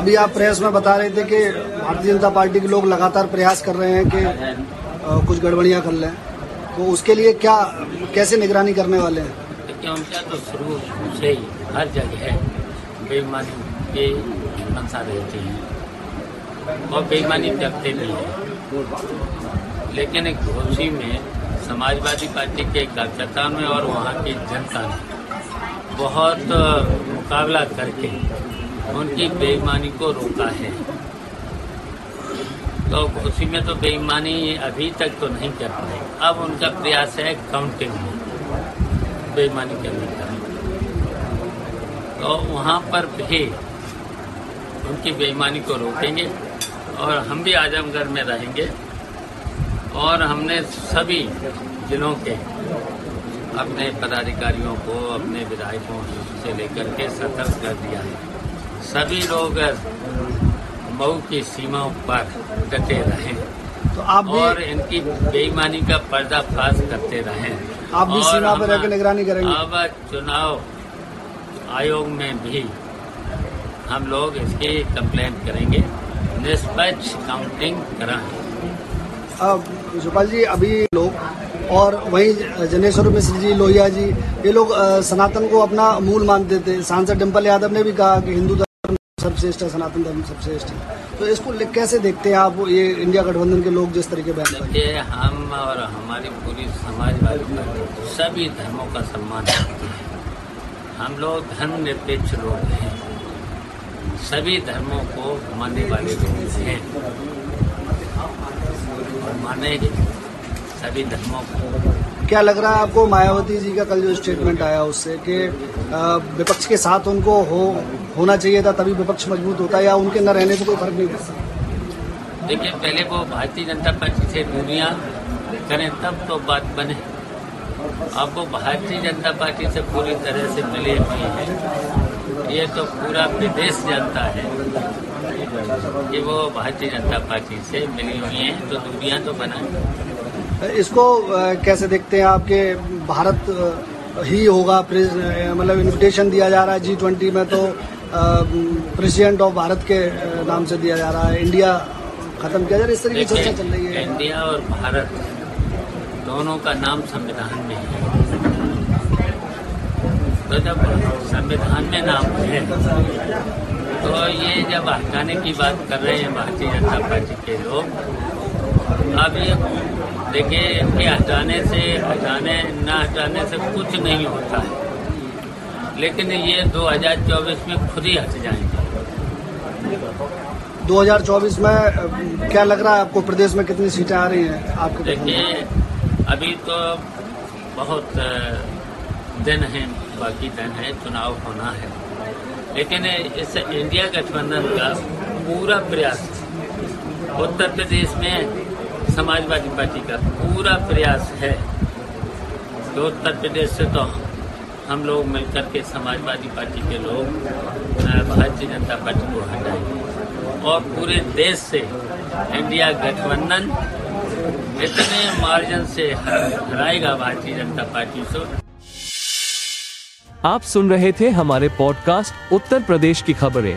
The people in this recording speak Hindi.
अभी आप प्रेस में बता रहे थे कि भारतीय जनता पार्टी के लोग लगातार प्रयास कर रहे हैं कि कुछ गड़बड़ियाँ कर लें। तो उसके लिए क्या, कैसे निगरानी करने वाले हैं? उनका तो शुरू से ही हर जगह बेईमानी के मंशा रहती है। और बेईमानी करते भी हैं। लेकिन एक घोषी में समाजवादी पार्टी के कार्यकर्ता में और वहाँ की जनता ने बहुत मुकाबला करके उनकी बेईमानी को रोका है। तो उसी में तो बेईमानी अभी तक तो नहीं कर पाए अब उनका प्रयास है काउंटिंग में, बेईमानी करने का। तो वहाँ पर भी उनकी बेईमानी को रोकेंगे और हम भी आजमगढ़ में रहेंगे और हमने सभी जिलों के अपने पदाधिकारियों को, अपने विधायकों से लेकर के सतर्क कर दिया है। सभी लोग मऊ की सीमाओं पर डटे रहें तो आप भी और इनकी बेईमानी का पर्दाफाश करते रहें। आप भी सीमा पर रहकर निगरानी करेंगे? अब चुनाव आयोग में भी हम लोग इसकी कंप्लेंट करेंगे। निष्पक्ष काउंटिंग कराएँ। अब सुपाल जी अभी लोग और वहीं जनेश्वर मिश्र जी लोहिया जी ये लोग सनातन को अपना मूल मानते थे। सांसद डिम्पल यादव ने भी कहा कि हिंदू धर्म सबश्रेष्ठ है, सनातन धर्म सबश्रेष्ठ है। तो इसको कैसे देखते हैं आप ये इंडिया गठबंधन के लोग जिस तरीके बयान देखिए हम और हमारी पूरी समाजवादी सभी धर्मों का सम्मान करती है। हम लोग धर्म निरपेक्ष लोग हैं। सभी धर्मों को मानने वाले लोग हैं। मानेंगे सभी धर्मों को क्या लग रहा है आपको मायावती जी का कल जो स्टेटमेंट आया उससे कि विपक्ष के साथ उनको हो, होना चाहिए था तभी विपक्ष मज़बूत होता या उनके न रहने से कोई फ़र्क नहीं पड़ता? देखिए, पहले वो भारतीय जनता पार्टी से दुनिया करें, तब तो बात बने। वो भारतीय जनता पार्टी से पूरी तरह से मिले हुए हैं। ये तो पूरा विदेश जानता है कि वो भारतीय जनता पार्टी से मिली हुई हैं तो दुनिया तो बनाए इसको कैसे देखते हैं आपके भारत ही होगा मतलब इनविटेशन दिया जा रहा है जी ट्वेंटी में तो प्रेसिडेंट ऑफ़ भारत के नाम से दिया जा रहा है। इंडिया खत्म किया जा रहा है। इस तरीके की चर्चा चल रही है। इंडिया और भारत दोनों का नाम संविधान में है। तो जब संविधान में नाम है तो ये जब हटाने की बात कर रहे हैं, भारतीय जनता पार्टी के लोग, अब ये देखिए इनके हटाने से हटाने न हटाने से कुछ नहीं होता है। लेकिन ये 2024 में खुद ही हट जाएँगे। 2024 में क्या लग रहा है आपको प्रदेश में कितनी सीटें आ रही हैं आपके देखिए अभी तो बहुत दिन है बाकी दिन है चुनाव होना है। लेकिन इस इंडिया गठबंधन का पूरा प्रयास उत्तर प्रदेश में समाजवादी पार्टी का पूरा प्रयास है। तो उत्तर प्रदेश से तो हम लोग मिलकर के समाजवादी पार्टी के लोग भारतीय जनता पार्टी को हटाएँगे। और पूरे देश से इंडिया गठबंधन इतने मार्जिन से हराएगा भारतीय जनता पार्टी को। आप सुन रहे थे हमारे पॉडकास्ट उत्तर प्रदेश की खबरें।